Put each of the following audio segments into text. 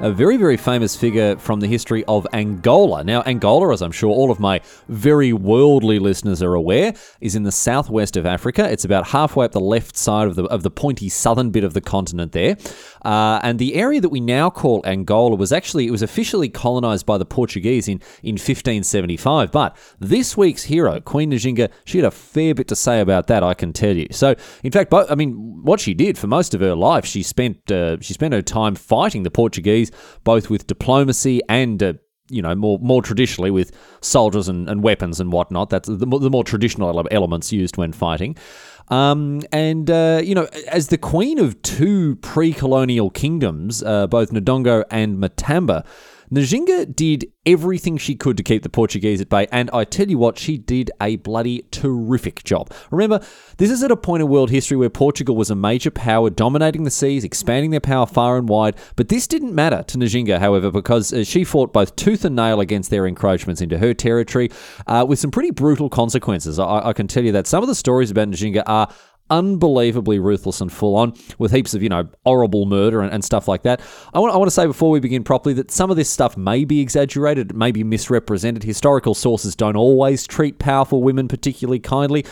a very, very famous figure from the history of Angola. Now, Angola, as I'm sure all of my very worldly listeners are aware, is in the southwest of Africa. It's about halfway up the left side of the of the pointy southern bit of the continent there. Uh, and the area that we now call Angola was actually it was officially colonized by the Portuguese in in 1575. But this week's hero, Queen Njinga, she had a fair bit to say about that. I can tell you. So, in fact, I mean, what she did for most of her life, she spent uh, she spent her time fighting the Portuguese, both with diplomacy and uh, you know, more more traditionally with soldiers and, and weapons and whatnot. That's the, the more traditional elements used when fighting. Um, and, uh, you know, as the queen of two pre colonial kingdoms, uh, both Ndongo and Matamba, Njinga did everything she could to keep the Portuguese at bay, and I tell you what, she did a bloody terrific job. Remember, this is at a point in world history where Portugal was a major power, dominating the seas, expanding their power far and wide, but this didn't matter to Njinga, however, because uh, she fought both tooth and nail against their encroachments into her territory uh, with some pretty brutal consequences. I-, I can tell you that some of the stories about Njinga are unbelievably ruthless and full on with heaps of, you know, horrible murder and, and, stuff like that. I want, I want to say before we begin properly that some of this stuff may be exaggerated, may be misrepresented. Historical sources don't always treat powerful women particularly kindly.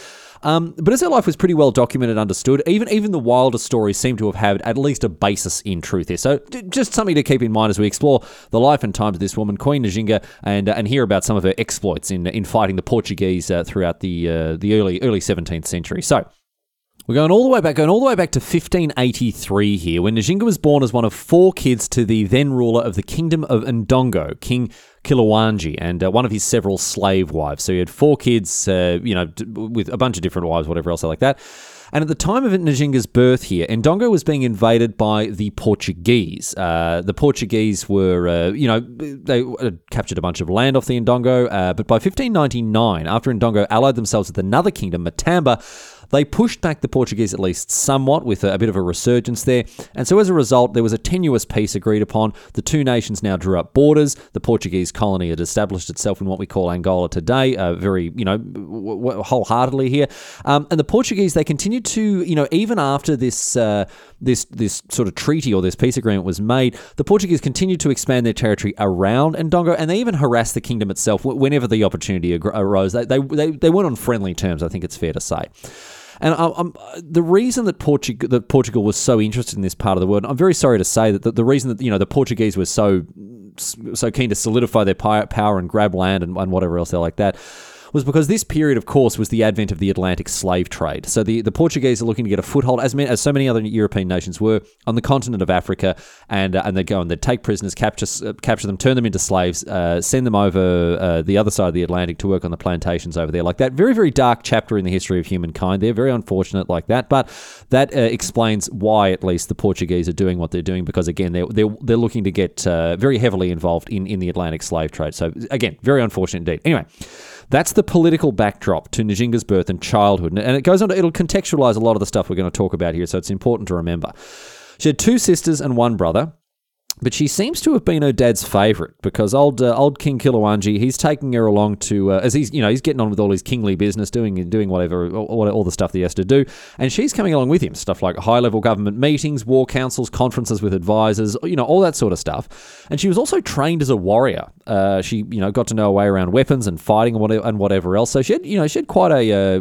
Um, but as her life was pretty well documented, and understood, even even the wildest stories seem to have had at least a basis in truth here. So just something to keep in mind as we explore the life and times of this woman, Queen Njinga, and uh, and hear about some of her exploits in in fighting the Portuguese uh, throughout the uh, the early early 17th century. So we're going all the way back, going all the way back to 1583 here, when Njinga was born as one of four kids to the then ruler of the Kingdom of Ndongo, King Kilawanji, and uh, one of his several slave wives. So he had four kids, uh, you know, with a bunch of different wives, whatever else like that. And at the time of Njinga's birth here, Ndongo was being invaded by the Portuguese. Uh, the Portuguese were, uh, you know, they captured a bunch of land off the Ndongo, uh, but by 1599, after Ndongo allied themselves with another kingdom, Matamba, they pushed back the Portuguese at least somewhat with a, a, bit of a resurgence there. And so as a result, there was a tenuous peace agreed upon. The two nations now drew up borders. The Portuguese colony had established itself in what we call Angola today, uh, very, you know, w- w- wholeheartedly here. Um, and the Portuguese, they continued to, you know, even after this, uh, this, this sort of treaty or this peace agreement was made, the Portuguese continued to expand their territory around Ndongo, and they even harassed the kingdom itself whenever the opportunity arose. They, they, they, they weren't on friendly terms, I think it's fair to say. And I, I'm, the reason that Portugal, that Portugal was so interested in this part of the world, I'm very sorry to say that the, the reason that you know the Portuguese were so so keen to solidify their power and grab land and, and whatever else they like that was because this period, of course, was the advent of the Atlantic slave trade. So the, the Portuguese are looking to get a foothold, as, many, as so many other European nations were, on the continent of Africa, and uh, and they go and they take prisoners, capture uh, capture them, turn them into slaves, uh, send them over uh, the other side of the Atlantic to work on the plantations over there, like that. Very very dark chapter in the history of humankind. They're very unfortunate like that, but that uh, explains why at least the Portuguese are doing what they're doing because again they're they're, they're looking to get uh, very heavily involved in in the Atlantic slave trade. So again, very unfortunate indeed. Anyway. That's the political backdrop to Njinga's birth and childhood. And it goes on to, it'll contextualize a lot of the stuff we're going to talk about here, so it's important to remember. She had two sisters and one brother. But she seems to have been her dad's favourite because old uh, old King Kilawanji, he's taking her along to uh, as he's you know he's getting on with all his kingly business, doing doing whatever all, all, the stuff that he has to do, and she's coming along with him, stuff like high level government meetings, war councils, conferences with advisors, you know all that sort of stuff. And she was also trained as a warrior. Uh, she you know got to know her way around weapons and fighting and whatever, and whatever else. So she had you know she had quite a uh,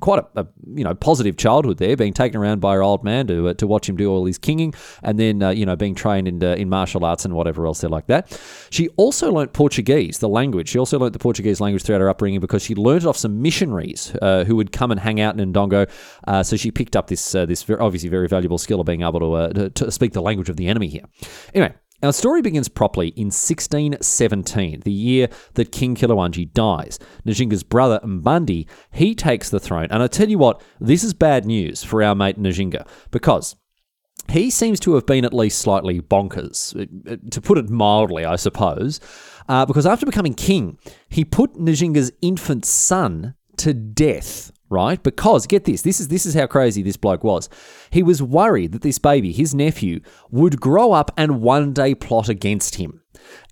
quite a, a, you know positive childhood there, being taken around by her old man to uh, to watch him do all his kinging, and then uh, you know being trained in in martial arts and whatever else they're like that. She also learnt Portuguese, the language. She also learnt the Portuguese language throughout her upbringing because she learnt it off some missionaries uh, who would come and hang out in Ndongo. So she picked up this this very, obviously very valuable skill of being able to, to, to speak the language of the enemy here. Anyway, our story begins properly in 1617, the year that King Kilawanji dies. Njinga's brother Mbandi, he takes the throne. And I tell you what, this is bad news for our mate Njinga, because he seems to have been at least slightly bonkers, to put it mildly, I suppose, uh, because after becoming king, he put Njinga's infant son to death. Right, because get this, this is this is how crazy this bloke was. He was worried that this baby, his nephew, would grow up and one day plot against him.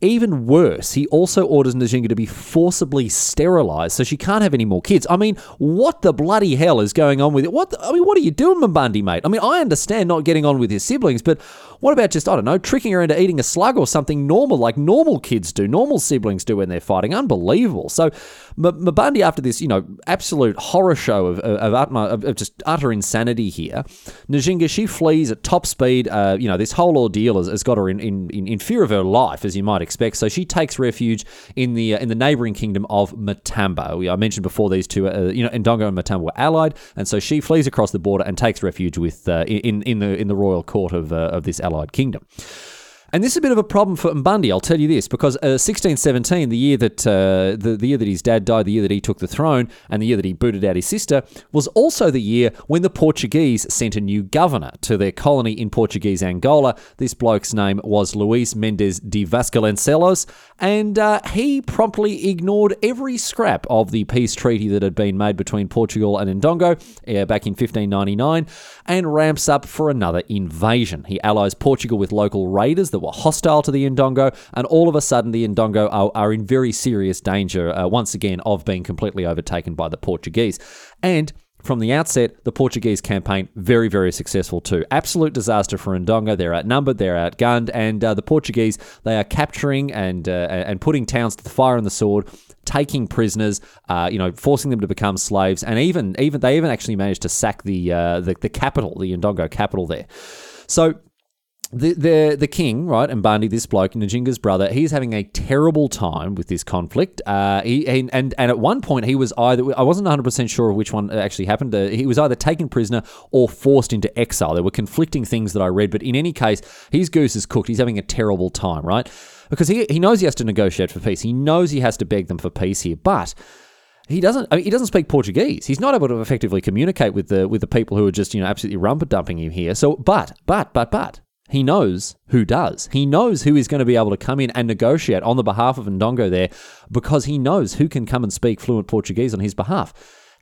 Even worse, he also orders Njinga to be forcibly sterilized so she can't have any more kids. I mean, what the bloody hell is going on with it? What the, I mean, what are you doing, Mbandi, mate? I mean, I understand not getting on with his siblings, but what about just, I don't know, tricking her into eating a slug or something normal like normal kids do, normal siblings do when they're fighting? Unbelievable. So, M- Mbandi, after this, you know, absolute horror show of, of, of, of just utter insanity here, Njinga, she flees at top speed. Uh, you know, this whole ordeal has, has got her in, in, in fear of her life, as you might expect. So she takes refuge in the uh, in the neighboring kingdom of Matamba. We, I mentioned before these two, uh, you know, Ndongo and Matamba were allied, and so she flees across the border and takes refuge with uh, in in the in the royal court of uh, of this allied kingdom. And this is a bit of a problem for Mbandi, I'll tell you this, because uh, 1617, the year that uh, the, the year that his dad died, the year that he took the throne, and the year that he booted out his sister, was also the year when the Portuguese sent a new governor to their colony in Portuguese Angola. This bloke's name was Luis Mendes de Vasconcelos, and uh, he promptly ignored every scrap of the peace treaty that had been made between Portugal and Ndongo uh, back in 1599, and ramps up for another invasion. He allies Portugal with local raiders that were hostile to the Ndongo, and all of a sudden the Ndongo are, are in very serious danger uh, once again of being completely overtaken by the Portuguese. And from the outset, the Portuguese campaign very, very successful too. Absolute disaster for Ndongo. They're outnumbered, they're outgunned, and uh, the Portuguese they are capturing and uh, and putting towns to the fire and the sword, taking prisoners, uh, you know, forcing them to become slaves, and even even they even actually managed to sack the uh, the, the capital, the Ndongo capital there. So the the the king, right, and Mbandi, this bloke, Njinga's brother, he's having a terrible time with this conflict. Uh, he, and and at one point he was either I wasn't 100 percent sure of which one actually happened. Uh, he was either taken prisoner or forced into exile. There were conflicting things that I read, but in any case, his goose is cooked. He's having a terrible time, right? Because he he knows he has to negotiate for peace. He knows he has to beg them for peace here, but he doesn't. I mean, he doesn't speak Portuguese. He's not able to effectively communicate with the with the people who are just you know absolutely rumper dumping him here. So, but but but but he knows who does. He knows who is going to be able to come in and negotiate on the behalf of Ndongo there because he knows who can come and speak fluent Portuguese on his behalf.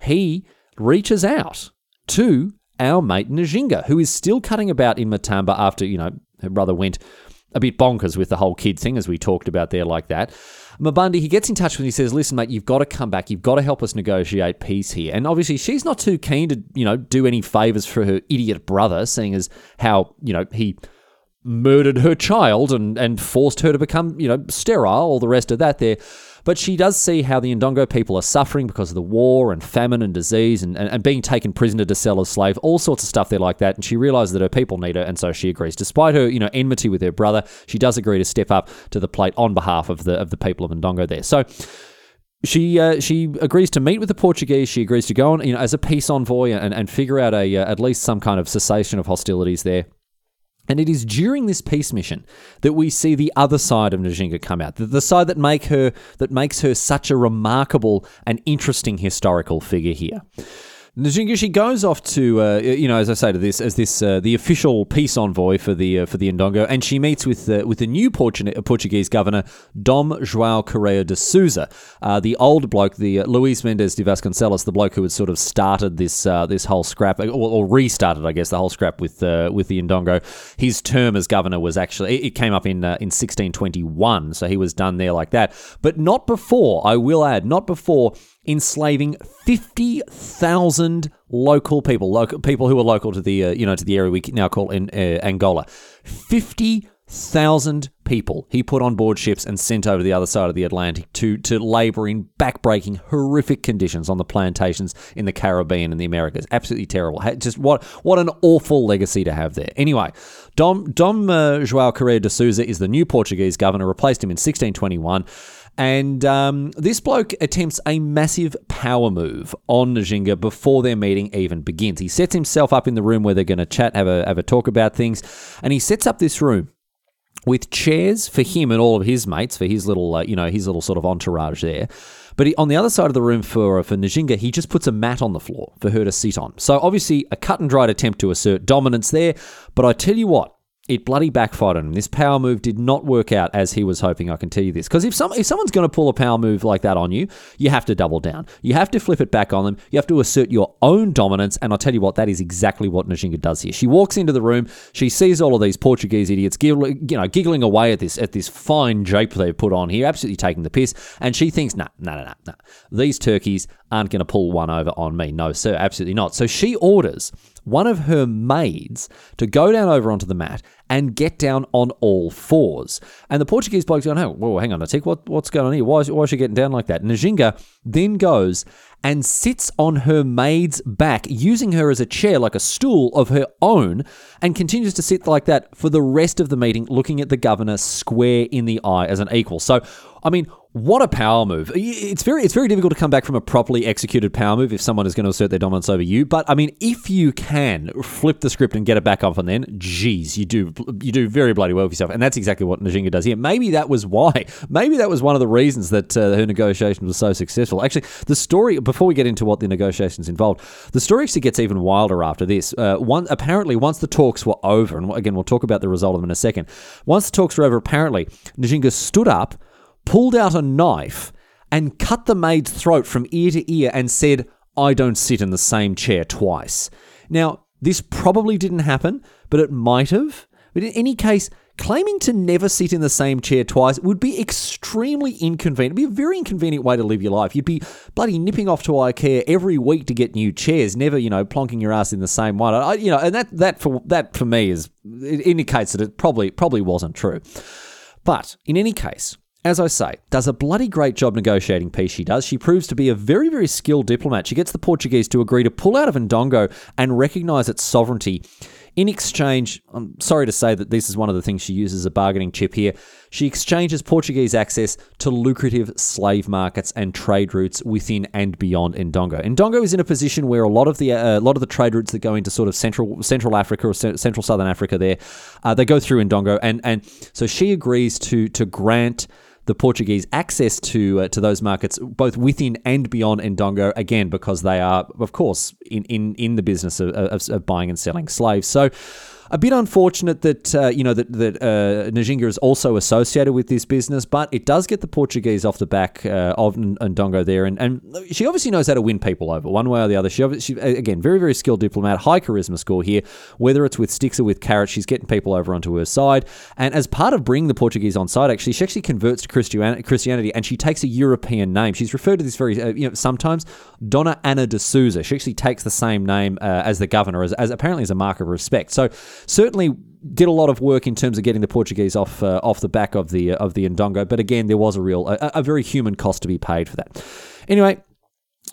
He reaches out to our mate Njinga, who is still cutting about in Matamba after, you know, her brother went a bit bonkers with the whole kid thing, as we talked about there, like that. Mbandi, he gets in touch with him. He says, "Listen, mate, you've got to come back. You've got to help us negotiate peace here." And obviously, she's not too keen to, you know, do any favors for her idiot brother, seeing as how, you know, he murdered her child and, and forced her to become, you know, sterile, all the rest of that there. But she does see how the Ndongo people are suffering because of the war and famine and disease and, and, and being taken prisoner to sell as slave, all sorts of stuff there like that. And she realizes that her people need her, and so she agrees. Despite her, you know, enmity with her brother, she does agree to step up to the plate on behalf of the of the people of Ndongo there. So she uh, she agrees to meet with the Portuguese. She agrees to go on, you know, as a peace envoy and, and figure out a uh, at least some kind of cessation of hostilities there. And it is during this peace mission that we see the other side of Njinga come out, the, the side that make her that makes her such a remarkable and interesting historical figure here. Njinga she goes off to, uh, you know, as I say to this, as this uh, the official peace envoy for the uh, for the Ndongo, and she meets with uh, with the new Portuguese governor Dom João Correia de Souza, uh, the old bloke, the uh, Luis Mendes de Vasconcelos, the bloke who had sort of started this this whole scrap or, or, restarted, I guess, the whole scrap with with the Ndongo. His term as governor was actually it came up in in 1621, so he was done there like that, but not before. I will add, not before enslaving 50,000 local people, local people who are local to the uh, you know to the area we now call in uh, Angola. 50,000 people he put on board ships and sent over the other side of the Atlantic to to labor in backbreaking horrific conditions on the plantations in the Caribbean and the Americas. Absolutely terrible. Just what what an awful legacy to have there. Anyway, Dom Dom uh, João Correia de Souza is the new Portuguese governor, replaced him in 1621. And um, this bloke attempts a massive power move on Njinga before their meeting even begins. He sets himself up in the room where they're going to chat, have a, have a talk about things, and he sets up this room with chairs for him and all of his mates, for his little, uh, you know, his little sort of entourage there. But he, on the other side of the room for for Njinga, he just puts a mat on the floor for her to sit on. So obviously a cut and dried attempt to assert dominance there. But I tell you what, it bloody backfired on him. This power move did not work out as he was hoping. I can tell you this because if some if someone's going to pull a power move like that on you, you have to double down. You have to flip it back on them. You have to assert your own dominance. And I'll tell you what, that is exactly what Njinga does here. She walks into the room. She sees all of these Portuguese idiots, giggling, you know, giggling away at this at this fine jape they've put on here, absolutely taking the piss. And she thinks, nah, nah, nah, nah. These turkeys aren't going to pull one over on me. No, sir, absolutely not. So she orders one of her maids to go down over onto the mat and get down on all fours. And the Portuguese bloke's going, oh, whoa, hang on a tick, what, what's going on here? Why is, why is she getting down like that? Njinga then goes and sits on her maid's back, using her as a chair, like a stool of her own, and continues to sit like that for the rest of the meeting, looking at the governor square in the eye as an equal. So, I mean, what a power move! It's very it's very difficult to come back from a properly executed power move if someone is going to assert their dominance over you. But I mean, if you can flip the script and get it back up and then, geez, you do you do very bloody well for yourself, and that's exactly what Njinga does here. Maybe that was why. Maybe that was one of the reasons that uh, her negotiation was so successful. Actually, the story before we get into what the negotiations involved, the story actually gets even wilder after this. Uh, one apparently once the talks were over, and again we'll talk about the result of them in a second. Once the talks were over, apparently Njinga stood up pulled out a knife and cut the maid's throat from ear to ear and said, I don't sit in the same chair twice. Now, this probably didn't happen, but it might have. But in any case, claiming to never sit in the same chair twice would be extremely inconvenient. It'd be a very inconvenient way to live your life. You'd be bloody nipping off to IKEA every week to get new chairs, never, you know, plonking your ass in the same one. I, you know, and that that for that for me is it indicates that it probably probably wasn't true. But in any case, as I say, does a bloody great job negotiating peace. She does. She proves to be a very, very skilled diplomat. She gets the Portuguese to agree to pull out of Ndongo and recognise its sovereignty. In exchange, I'm sorry to say that this is one of the things she uses a bargaining chip here. She exchanges Portuguese access to lucrative slave markets and trade routes within and beyond Ndongo. Ndongo is in a position where a lot of the uh, a lot of the trade routes that go into sort of central Central Africa or Central Southern Africa, there uh, they go through Ndongo, and and so she agrees to to grant the Portuguese access to uh, to those markets, both within and beyond Ndongo, again because they are, of course, in in, in the business of, of, of buying and selling slaves. So a bit unfortunate that uh, you know that that uh, Njinga is also associated with this business, but it does get the Portuguese off the back uh, of Ndongo there, and, and she obviously knows how to win people over one way or the other. She, she again very very skilled diplomat, high charisma score here. Whether it's with sticks or with carrots, she's getting people over onto her side. And as part of bringing the Portuguese on side, actually, she actually converts to Christianity, and she takes a European name. She's referred to this very uh, you know sometimes Donna Ana de Souza. She actually takes the same name uh, as the governor, as, as apparently as a mark of respect. So certainly did a lot of work in terms of getting the Portuguese off uh, off the back of the uh, of the Ndongo. But again, there was a real a, a very human cost to be paid for that. Anyway.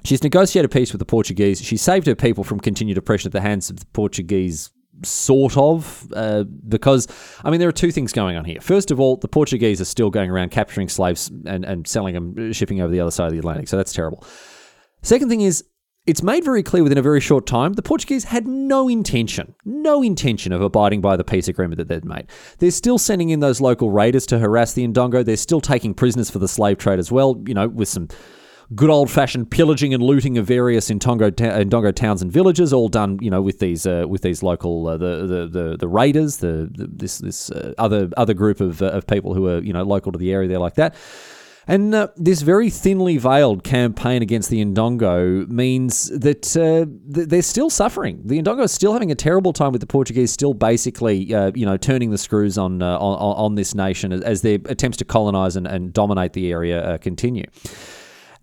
She's negotiated peace with the Portuguese. She saved her people from continued oppression at the hands of the Portuguese sort of, uh, because, I mean, there are two things going on here. First of all, the Portuguese are still going around capturing slaves and, and selling them, shipping over the other side of the Atlantic, so that's terrible. Second thing is, it's made very clear within a very short time the Portuguese had no intention, no intention of abiding by the peace agreement that they'd made. They're still sending in those local raiders to harass the Ndongo. They're still taking prisoners for the slave trade as well, you know, with some good old fashioned pillaging and looting of various Ndongo, Ndongo towns and villages, all done, you know, with these uh, with these local uh, the, the, the the raiders, the, the this this uh, other other group of uh, of people who are you know local to the area there like that. And uh, this very thinly veiled campaign against the Ndongo means that uh, they're still suffering. The Ndongo are still having a terrible time with the Portuguese, still basically, uh, you know, turning the screws on, uh, on, on this nation as, as, their attempts to colonize and, and dominate the area uh, continue.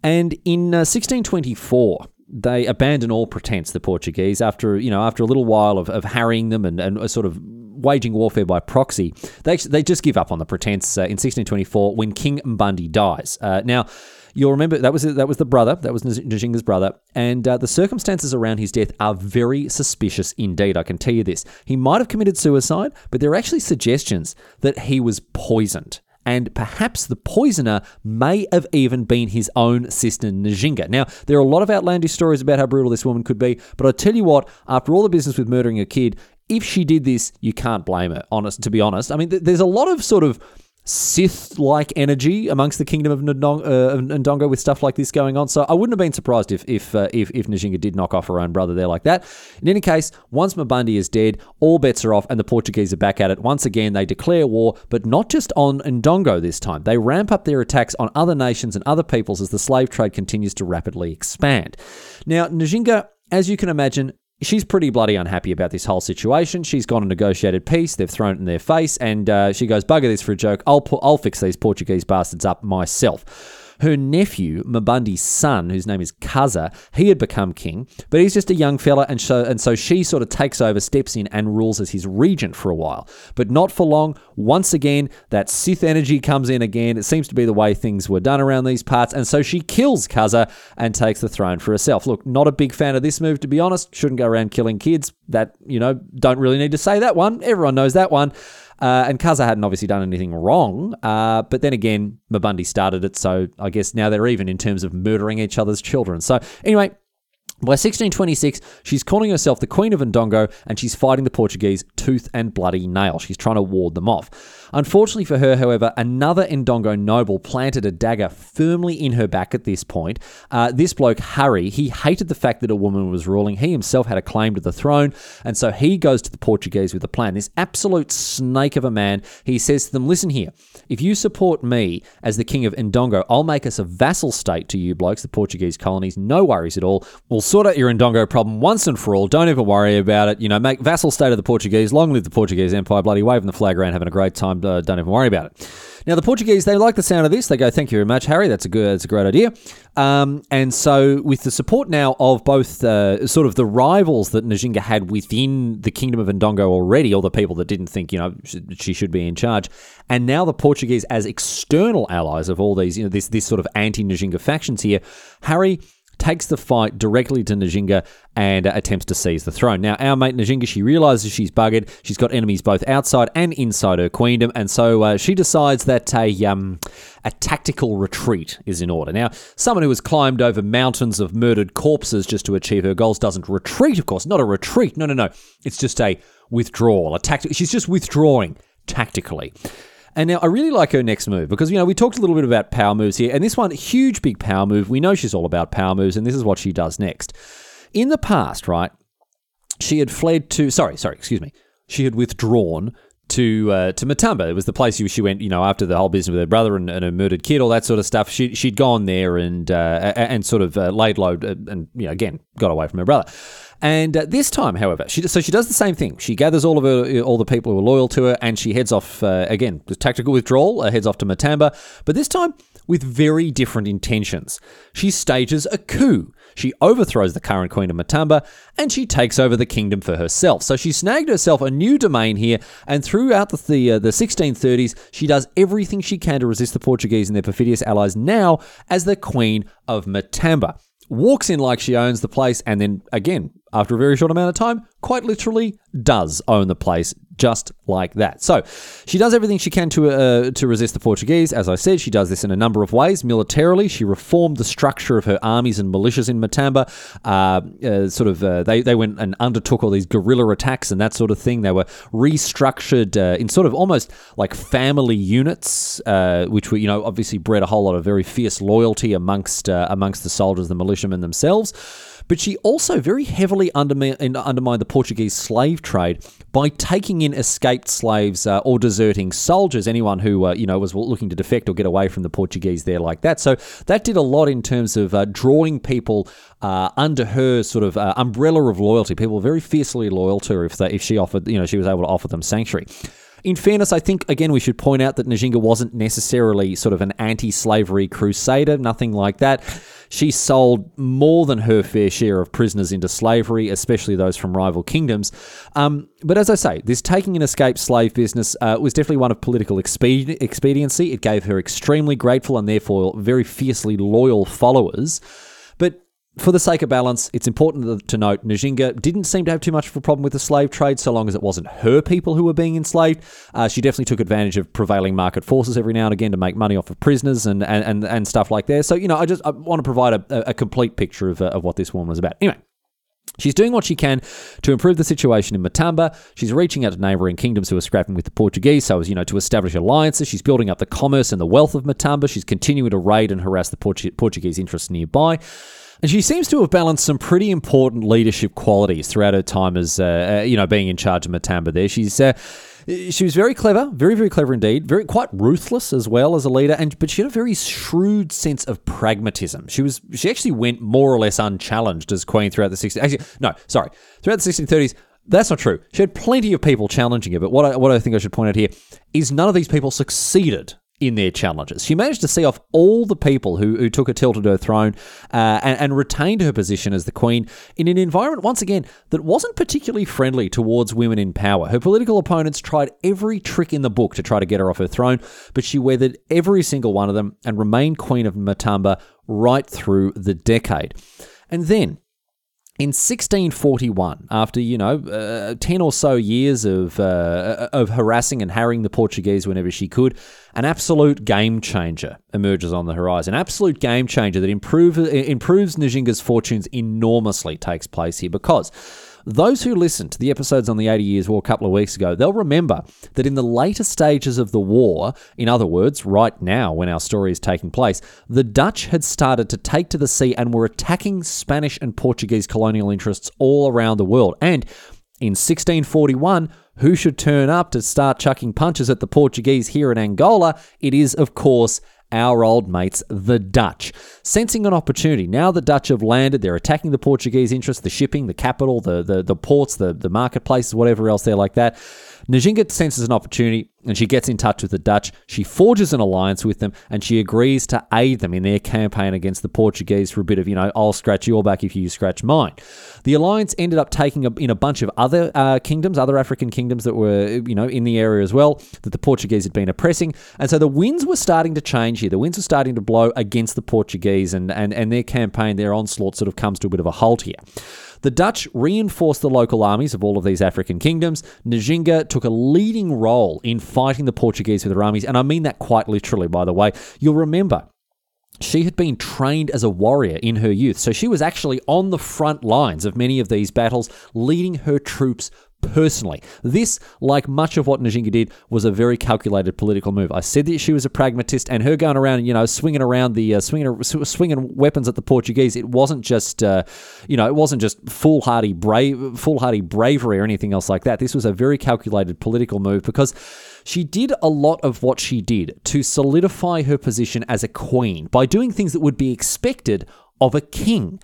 And in 1624, uh, they abandon all pretense, the Portuguese, after you know after a little while of, of harrying them and, and sort of waging warfare by proxy, they, they just give up on the pretense uh, in 1624 when King Mbandi dies. Uh, now, You'll remember that was that was the brother, that was Njinga's brother, and uh, the circumstances around his death are very suspicious indeed. I can tell you this: he might have committed suicide, but there are actually suggestions that he was poisoned. And perhaps the poisoner may have even been his own sister Njinga. Now, there are a lot of outlandish stories about how brutal this woman could be, but I tell you what, after all the business with murdering a kid, if she did this, you can't blame her. Honest, to be honest, I mean, th- there's a lot of sort of Sith like energy amongst the kingdom of uh, Ndongo with stuff like this going on. So I wouldn't have been surprised if if, uh, if if Njinga did knock off her own brother there like that. In any case, once Mabundi is dead, all bets are off, and the Portuguese are back at it. Once again, they declare war, but not just on Ndongo this time. They ramp up their attacks on other nations and other peoples as the slave trade continues to rapidly expand. Now, Njinga as you can imagine, she's pretty bloody unhappy about this whole situation. She's gone and negotiated peace. They've thrown it in their face, and uh, she goes, "Bugger this for a joke. I'll pu- I'll fix these Portuguese bastards up myself." Her nephew, Mabundi's son, whose name is Kaza, he had become king, but he's just a young fella, and so and so she sort of takes over, steps in, and rules as his regent for a while. But not for long. Once again, that Sith energy comes in again. It seems to be the way things were done around these parts, and so she kills Kaza and takes the throne for herself. Look, not a big fan of this move, to be honest. Shouldn't go around killing kids. That you know, don't really need to say that one. Everyone knows that one. Uh, and Kaza hadn't obviously done anything wrong. Uh, but then again, Mabundi started it, so I guess now they're even in terms of murdering each other's children. So anyway, by 1626, she's calling herself the Queen of Ndongo and she's fighting the Portuguese tooth and bloody nail. She's trying to ward them off. Unfortunately for her, however, another Ndongo noble planted a dagger firmly in her back at this point. Uh, this bloke, Hari, he hated the fact that a woman was ruling. He himself had a claim to the throne, and so he goes to the Portuguese with a plan. This absolute snake of a man. He says to them, Listen here, if you support me as the King of Ndongo, I'll make us a vassal state to you blokes, the Portuguese colonies. No worries at all. We'll sort out your Ndongo problem once and for all. Don't even worry about it. You know, make vassal state of the Portuguese. Long live the Portuguese Empire. Bloody waving the flag around, having a great time. Uh, don't even worry about it. Now, the Portuguese, they like the sound of this. They go, thank you very much, Hari. That's a good, that's a great idea. Um, and so, with the support now of both uh, sort of the rivals that Njinga had within the Kingdom of Ndongo already, all the people that didn't think, you know, she should be in charge, and now the Portuguese as external allies of all these, you know, this, this sort of anti Njinga factions here, Hari takes the fight directly to Njinga and uh, attempts to seize the throne. Now, our mate Njinga, she realizes she's buggered. She's got enemies both outside and inside her queendom, and so uh, she decides that a um, a tactical retreat is in order. Now, someone who has climbed over mountains of murdered corpses just to achieve her goals doesn't retreat, of course. Not a retreat. No, no, no. It's just a withdrawal. A tactic. She's just withdrawing tactically. And now I really like her next move because, you know, we talked a little bit about power moves here, and this one, huge, big power move. We know she's all about power moves, and this is what she does next. In the past, right, she had fled to, sorry, sorry, excuse me, she had withdrawn to uh, to Matamba. It was the place she went, you know, after the whole business with her brother and, and her murdered kid, all that sort of stuff. She she'd gone there and uh, and sort of uh, laid low uh, and you know again got away from her brother. And uh, this time, however, she so she does the same thing. She gathers all of her all the people who are loyal to her, and she heads off uh, again with tactical withdrawal. heads off to Matamba, but this time with very different intentions. She stages a coup. She overthrows the current queen of Matamba and she takes over the kingdom for herself. So she snagged herself a new domain here, and throughout the the, uh, the 1630s, she does everything she can to resist the Portuguese and their perfidious allies. Now as the queen of Matamba, walks in like she owns the place, and then again after a very short amount of time, quite literally does own the place just like that. So she does everything she can to uh, to resist the Portuguese. As I said, she does this in a number of ways. Militarily, she reformed the structure of her armies and militias in Matamba. Uh, uh, sort of, uh, they they went and undertook all these guerrilla attacks and that sort of thing. They were restructured uh, in sort of almost like family units, uh, which were you know obviously bred a whole lot of very fierce loyalty amongst amongst the soldiers, the militiamen themselves. But she also very heavily undermined, undermined the Portuguese slave trade by taking in escaped slaves uh, or deserting soldiers, anyone who uh, you know was looking to defect or get away from the Portuguese there like that. So that did a lot in terms of uh, drawing people uh, under her sort of uh, umbrella of loyalty. People were very fiercely loyal to her if they, if she offered you know she was able to offer them sanctuary. In fairness, I think, again, we should point out that Njinga wasn't necessarily sort of an anti slavery crusader, nothing like that. She sold more than her fair share of prisoners into slavery, especially those from rival kingdoms. Um, but as I say, this taking and escape slave business uh, was definitely one of political expedi- expediency. It gave her extremely grateful and therefore very fiercely loyal followers. For the sake of balance, it's important to note Njinga didn't seem to have too much of a problem with the slave trade so long as it wasn't her people who were being enslaved. Uh, she definitely took advantage of prevailing market forces every now and again to make money off of prisoners and, and, and, and stuff like that. So, you know, I just I want to provide a, a complete picture of, uh, of what this woman was about. Anyway. She's doing what she can to improve the situation in Matamba. She's reaching out to neighbouring kingdoms who are scrapping with the Portuguese, so as you know, to establish alliances. She's building up the commerce and the wealth of Matamba. She's continuing to raid and harass the Portu- Portuguese interests nearby. And she seems to have balanced some pretty important leadership qualities throughout her time as, uh, uh, you know, being in charge of Matamba. There, she's uh, she was very clever, very very clever indeed, very quite ruthless as well as a leader, and but she had a very shrewd sense of pragmatism. She was she actually went more or less unchallenged as queen throughout the 16. Actually, no, sorry, throughout the 1630s. That's not true. She had plenty of people challenging her, but what I, what I think I should point out here is none of these people succeeded in their challenges. She managed to see off all the people who, who took a tilt at her throne uh, and, and, retained her position as the queen in an environment, once again, that wasn't particularly friendly towards women in power. Her political opponents tried every trick in the book to try to get her off her throne, but she weathered every single one of them and remained queen of Matamba right through the decade. And then, in 1641, after you know uh, ten or so years of uh, of harassing and harrying the Portuguese whenever she could, an absolute game changer emerges on the horizon. An absolute game changer that improve, improves Njinga's fortunes enormously takes place here because those who listened to the episodes on the 80 Years' War a couple of weeks ago, they'll remember that in the later stages of the war, in other words, right now when our story is taking place, the Dutch had started to take to the sea and were attacking Spanish and Portuguese colonial interests all around the world. And in 1641, who should turn up to start chucking punches at the Portuguese here in Angola? It is, of course, our old mates, the Dutch. Sensing an opportunity, now the Dutch have landed, they're attacking the Portuguese interests, the shipping, the capital, the, the, the ports, the, the marketplaces, whatever else they're like that. Njinga senses an opportunity and she gets in touch with the Dutch. She forges an alliance with them and she agrees to aid them in their campaign against the Portuguese for a bit of, you know, I'll scratch your back if you scratch mine. The alliance ended up taking in a bunch of other uh, kingdoms, other African kingdoms that were, you know, in the area as well, that the Portuguese had been oppressing. And so the winds were starting to change here. The winds were starting to blow against the Portuguese and, and, and their campaign, their onslaught sort of comes to a bit of a halt here. The Dutch reinforced the local armies of all of these African kingdoms. Njinga took a leading role in fighting the Portuguese with their armies, and I mean that quite literally, by the way. You'll remember she had been trained as a warrior in her youth, so she was actually on the front lines of many of these battles, leading her troops personally. This, like much of what Njinga did, was a very calculated political move. I said that she was a pragmatist, and her going around, you know, swinging around the uh, swinging swinging weapons at the Portuguese. It wasn't just, uh, you know, it wasn't just foolhardy brave foolhardy bravery or anything else like that. This was a very calculated political move because. She did a lot of what she did to solidify her position as a queen by doing things that would be expected of a king.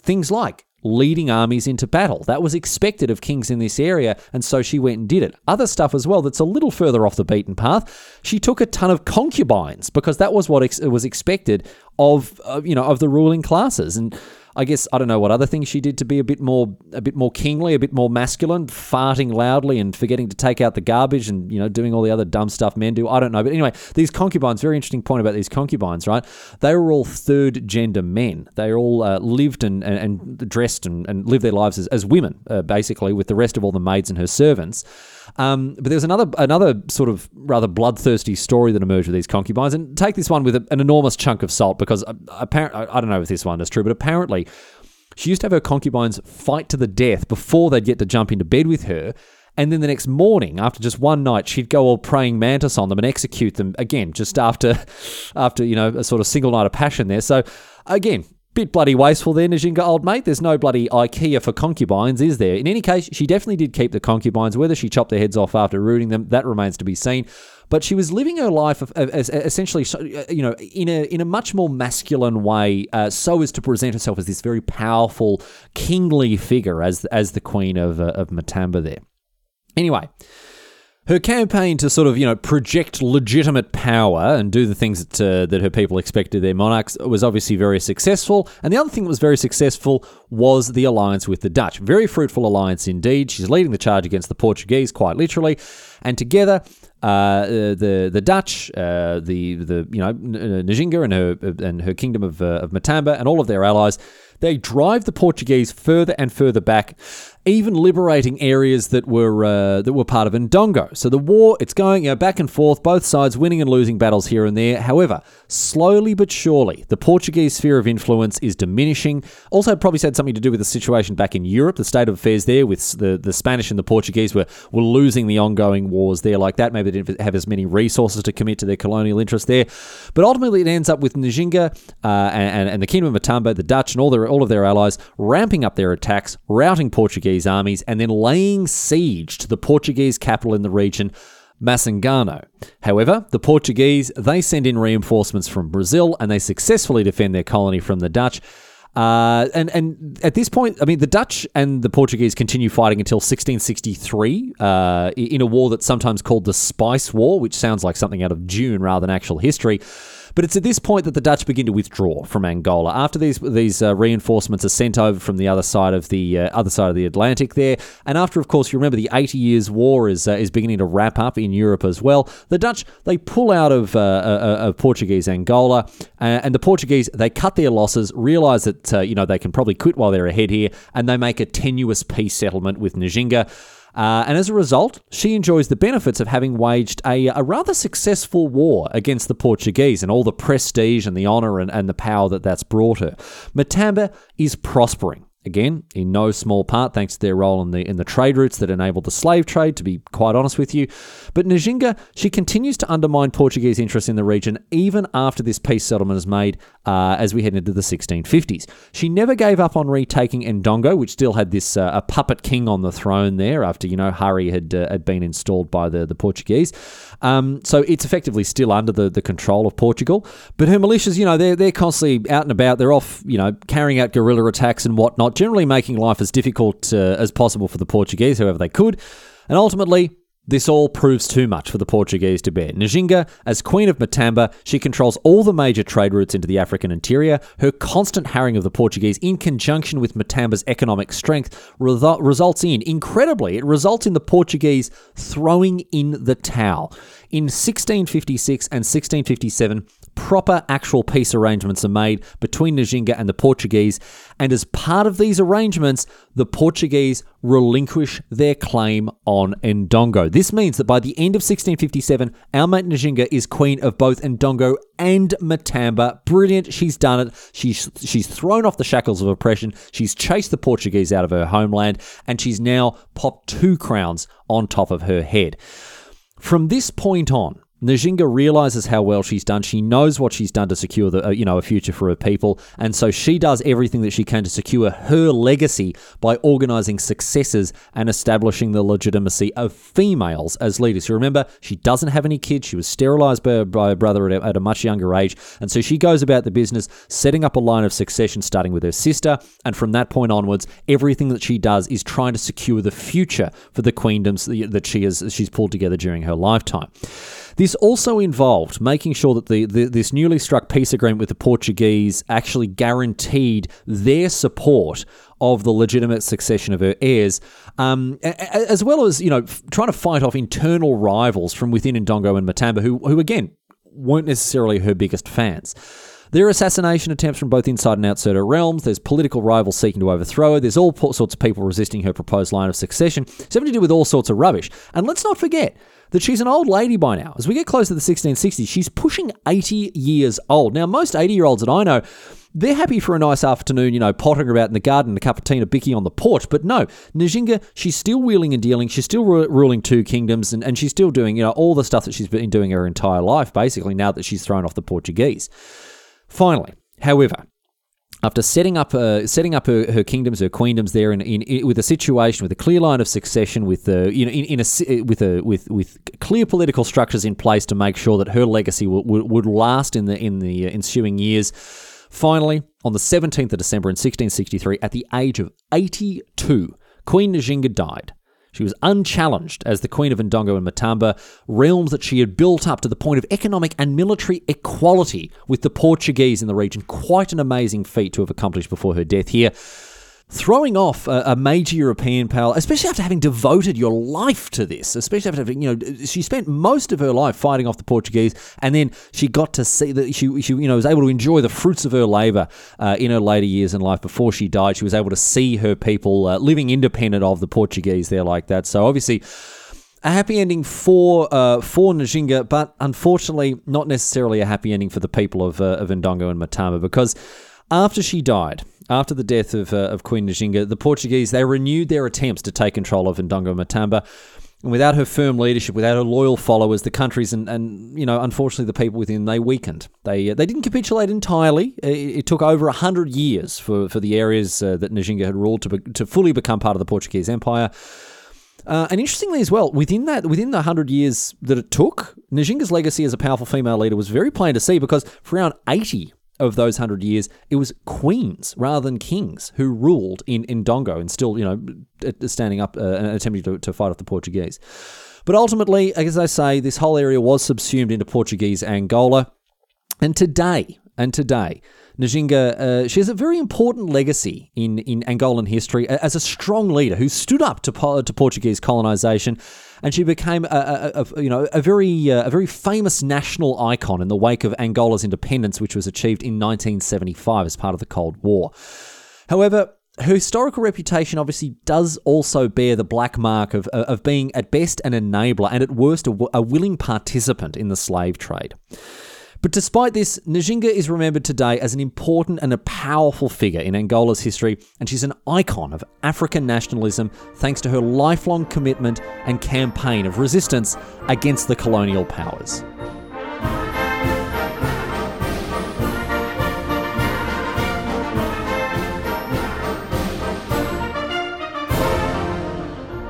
Things like leading armies into battle. That was expected of kings in this area, and so she went and did it. Other stuff as well that's a little further off the beaten path. She took a ton of concubines because that was what ex- was expected of, uh, you know of the ruling classes and I guess I don't know what other things she did to be a bit more a bit more kingly, a bit more masculine, farting loudly and forgetting to take out the garbage and you know doing all the other dumb stuff men do. I don't know, but anyway, these concubines. Very interesting point about these concubines, right? They were all third gender men. They all uh, lived and, and, and, dressed and, and lived their lives as, as women, uh, basically, with the rest of all the maids and her servants. Um, but there's another another sort of rather bloodthirsty story that emerged with these concubines, and take this one with a, an enormous chunk of salt because uh, apparently I don't know if this one is true, but apparently she used to have her concubines fight to the death before they'd get to jump into bed with her. And then the next morning, after just one night, she'd go all praying mantis on them and execute them again, just after, after you know, a sort of single night of passion there. So, again, Bit bloody wasteful there, Njinga, old mate. There's no bloody IKEA for concubines, is there? In any case, she definitely did keep the concubines. Whether she chopped their heads off after rooting them, that remains to be seen. But she was living her life as, essentially, you know, in a in a much more masculine way, uh, so as to present herself as this very powerful, kingly figure as as the queen of uh, of Matamba. There. Anyway, her campaign to sort of, you know, project legitimate power and do the things that, uh, that her people expected their monarchs was obviously very successful. And the other thing that was very successful was the alliance with the Dutch. Very fruitful alliance indeed. She's leading the charge against the Portuguese, quite literally. And together, uh, the the Dutch, uh, the the you know Njinga and her and her kingdom of, uh, of Matamba and all of their allies, they drive the Portuguese further and further back even liberating areas that were uh, that were part of Ndongo. So the war, it's going you know, back and forth, both sides winning and losing battles here and there. However, slowly but surely, the Portuguese sphere of influence is diminishing. Also, probably had something to do with the situation back in Europe, the state of affairs there, with the, the Spanish and the Portuguese were, were losing the ongoing wars there like that. Maybe they didn't have as many resources to commit to their colonial interests there. But ultimately, it ends up with Njinga uh, and, and the Kingdom of Matamba, the Dutch, and all their all of their allies ramping up their attacks, routing Portuguese armies, and then laying siege to the Portuguese capital in the region. Massangano. However, the Portuguese, they send in reinforcements from Brazil and they successfully defend their colony from the Dutch. Uh, and and at this point, I mean, the Dutch and the Portuguese continue fighting until 1663 uh, in a war that's sometimes called the Spice War, which sounds like something out of Dune rather than actual history. But it's at this point that the Dutch begin to withdraw from Angola after these these uh, reinforcements are sent over from the other side of the uh, other side of the Atlantic there, and after, of course, you remember the Eighty Years' War is uh, is beginning to wrap up in Europe as well. The Dutch they pull out of, uh, uh, of Portuguese Angola, uh, and the Portuguese they cut their losses, realize that you know they can probably quit while they're ahead here, and they make a tenuous peace settlement with Njinga. Uh, and as a result, she enjoys the benefits of having waged a, a, rather successful war against the Portuguese and all the prestige and the honour and, and the power that that's brought her. Matamba is prospering. Again, in no small part thanks to their role in the in the trade routes that enabled the slave trade, to be quite honest with you. But Njinga, she continues to undermine Portuguese interests in the region even after this peace settlement is made uh, as we head into the 1650s. She never gave up on retaking Ndongo, which still had this uh, a puppet king on the throne there after you know Hari had uh, had been installed by the the Portuguese. Um, so it's effectively still under the, the control of Portugal. But her militias, you know, they're they're constantly out and about. They're off, you know, carrying out guerrilla attacks and whatnot generally making life as difficult uh, as possible for the Portuguese, however they could. And ultimately, this all proves too much for the Portuguese to bear. Njinga, as Queen of Matamba, she controls all the major trade routes into the African interior. Her constant harrying of the Portuguese, in conjunction with Matamba's economic strength, result, results in, incredibly, it results in the Portuguese throwing in the towel. In 1656 and 1657, proper actual peace arrangements are made between Njinga and the Portuguese, and as part of these arrangements, the Portuguese relinquish their claim on Ndongo. This means that by the end of 1657, our mate Njinga is queen of both Ndongo and Matamba. Brilliant, she's done it. She's she's thrown off the shackles of oppression. She's chased the Portuguese out of her homeland, and she's now popped two crowns on top of her head. From this point on, Njinga realizes how well she's done. She knows what she's done to secure the, uh, you know, a future for her people, and so she does everything that she can to secure her legacy by organizing successors and establishing the legitimacy of females as leaders. You remember, she doesn't have any kids. She was sterilized by, by her brother at a, at a much younger age, and so she goes about the business setting up a line of succession, starting with her sister, and from that point onwards, everything that she does is trying to secure the future for the queendoms that she has she's pulled together during her lifetime. This also involved making sure that the, the, this newly struck peace agreement with the Portuguese actually guaranteed their support of the legitimate succession of her heirs, um, as well as you know trying to fight off internal rivals from within Ndongo and Matamba, who who again weren't necessarily her biggest fans. There are assassination attempts from both inside and outside her realms. There's political rivals seeking to overthrow her. There's all sorts of people resisting her proposed line of succession. It's having to do with all sorts of rubbish. And let's not forget, that she's an old lady by now. As we get close to the 1660s, she's pushing 80 years old. Now, most 80 year olds that I know, they're happy for a nice afternoon, you know, pottering about in the garden, a cup of tea a bicky on the porch. But no, Njinga, she's still wheeling and dealing. She's still ru- ruling two kingdoms, and, and she's still doing, you know, all the stuff that she's been doing her entire life, basically, now that she's thrown off the Portuguese. Finally, however, after setting up uh, setting up her, her kingdoms, her queendoms there, in, in, in, with a situation with a clear line of succession, with uh, you know in, in a with a with with clear political structures in place to make sure that her legacy would, would, last in the in the uh, ensuing years. Finally, on the 17th of December in 1663, at the age of 82, Queen Njinga died. She was unchallenged as the Queen of Ndongo and Matamba, realms that she had built up to the point of economic and military equality with the Portuguese in the region. Quite an amazing feat to have accomplished before her death here. Throwing off a, a, major European power, especially after having devoted your life to this, especially after having, you know, she spent most of her life fighting off the Portuguese, and then she got to see that she, she you know, was able to enjoy the fruits of her labour uh, in her later years in life before she died. She was able to see her people uh, living independent of the Portuguese there like that. So obviously, a happy ending for uh, for Njinga, but unfortunately, not necessarily a happy ending for the people of uh, of Ndongo and Matamba because after she died, after the death of, uh, of Queen Njinga, the Portuguese they renewed their attempts to take control of Ndongo Matamba. And without her firm leadership, without her loyal followers, the countries and, and you know, unfortunately, the people within they weakened. They uh, they didn't capitulate entirely. It, it took over hundred years for, for the areas uh, that Njinga had ruled to be, to fully become part of the Portuguese Empire. Uh, and interestingly as well, within that, within the hundred years that it took, Njinga's legacy as a powerful female leader was very plain to see because for around eighty of those hundred years, it was queens rather than kings who ruled in, in Ndongo and still, you know, standing up uh, and attempting to, to fight off the Portuguese. But ultimately, as I say, this whole area was subsumed into Portuguese Angola. And today, and today, Njinga, uh, she has a very important legacy in, in Angolan history as a strong leader who stood up to, to Portuguese colonization, and she became a, a, a you know a very uh, a very famous national icon in the wake of Angola's independence, which was achieved in 1975 as part of the Cold War. However, her historical reputation obviously does also bear the black mark of, of being at best an enabler and at worst a, a willing participant in the slave trade. But despite this, Njinga is remembered today as an important and a powerful figure in Angola's history, and she's an icon of African nationalism thanks to her lifelong commitment and campaign of resistance against the colonial powers.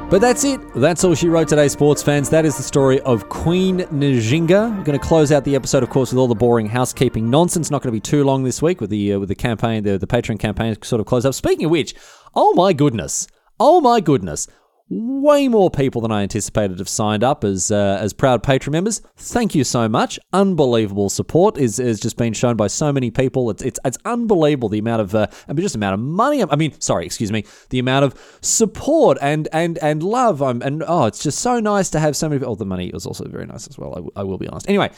But that's it. That's all she wrote today, sports fans. That is the story of Queen Njinga. We're going to close out the episode, of course, with all the boring housekeeping nonsense. Not going to be too long this week with the uh, with the campaign, the the Patreon campaign sort of close up. Speaking of which, oh my goodness, oh my goodness, way more people than I anticipated have signed up as uh, as proud patron members. Thank you so much. Unbelievable support is has just been shown by so many people. It's it's, it's unbelievable the amount of uh, I mean just amount of money. I mean, sorry, excuse me, the amount of support and and and love. I'm and oh, it's just so nice to have so many. Oh, the money was also very nice as well. I, w- I will be honest. Anyway.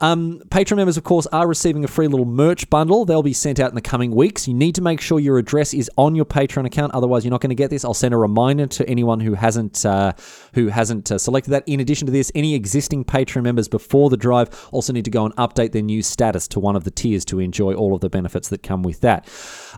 Um, Patreon members, of course, are receiving a free little merch bundle. They'll be sent out in the coming weeks. You need to make sure your address is on your Patreon account, otherwise you're not going to get this. I'll send a reminder to anyone who hasn't uh, who hasn't uh, selected that. In addition to this, any existing Patreon members before the drive also need to go and update their new status to one of the tiers to enjoy all of the benefits that come with that.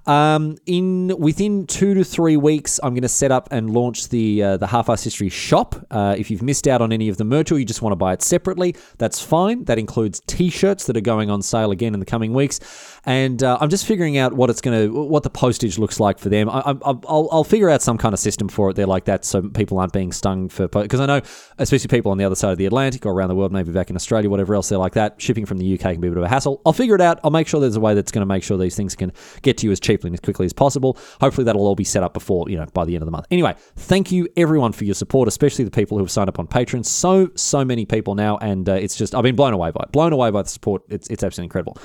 Um, in within two to three weeks, I'm going to set up and launch the uh, the Half Ass History shop. Uh, if you've missed out on any of the merch or you just want to buy it separately, that's fine. That includes T-shirts that are going on sale again in the coming weeks, and uh, I'm just figuring out what it's going to what the postage looks like for them. I, will figure out some kind of system for it there like that, so people aren't being stung for because I know especially people on the other side of the Atlantic or around the world, maybe back in Australia, whatever else they're like that. Shipping from the UK can be a bit of a hassle. I'll figure it out. I'll make sure there's a way that's going to make sure these things can get to you as cheaply and as quickly as possible. Hopefully, that'll all be set up before, you know, by the end of the month. Anyway, thank you everyone for your support, especially the people who have signed up on Patreon. So, so many people now, and uh, it's just, I've been blown away by it. Blown away by the support. It's, it's absolutely incredible.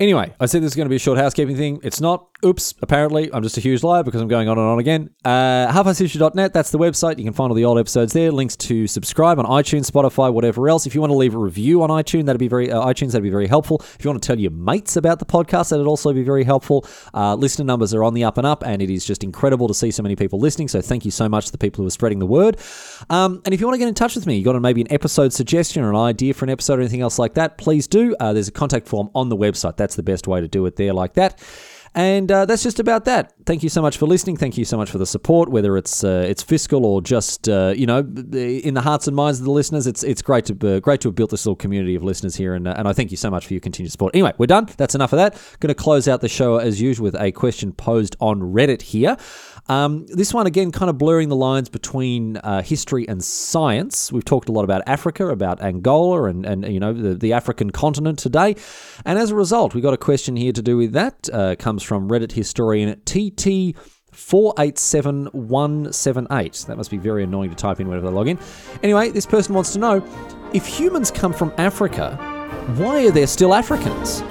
Anyway, I said this is going to be a short housekeeping thing. It's not. Oops. Apparently, I'm just a huge liar because I'm going on and on again. Uh, that's the website. You can find all the old episodes there. Links to subscribe on iTunes, Spotify, whatever else. If you want to leave a review on iTunes, that'd be very uh, iTunes. That'd be very helpful. If you want to tell your mates about the podcast, that'd also be very helpful. Uh, listener numbers are on the up and up, and it is just incredible to see so many people listening. So thank you so much to the people who are spreading the word. Um, and if you want to get in touch with me, you got maybe an episode suggestion or an idea for an episode or anything else like that, please do. Uh, there's a contact form on the website. That's the best way to do it there like that. And uh, that's just about that. Thank you so much for listening. Thank you so much for the support, whether it's uh, it's fiscal or just uh, you know in the hearts and minds of the listeners. It's it's great to uh, great to have built this little community of listeners here, and uh, and I thank you so much for your continued support. Anyway, we're done. That's enough of that. Going to close out the show as usual with a question posed on Reddit here. Um, this one, again, kind of blurring the lines between uh, history and science. We've talked a lot about Africa, about Angola, and, and you know, the, the African continent today. And as a result, we've got a question here to do with that. Uh, comes from Reddit historian TT. 487178. That must be very annoying to type in whenever they log in. Anyway, this person wants to know if humans come from Africa, why are there still Africans?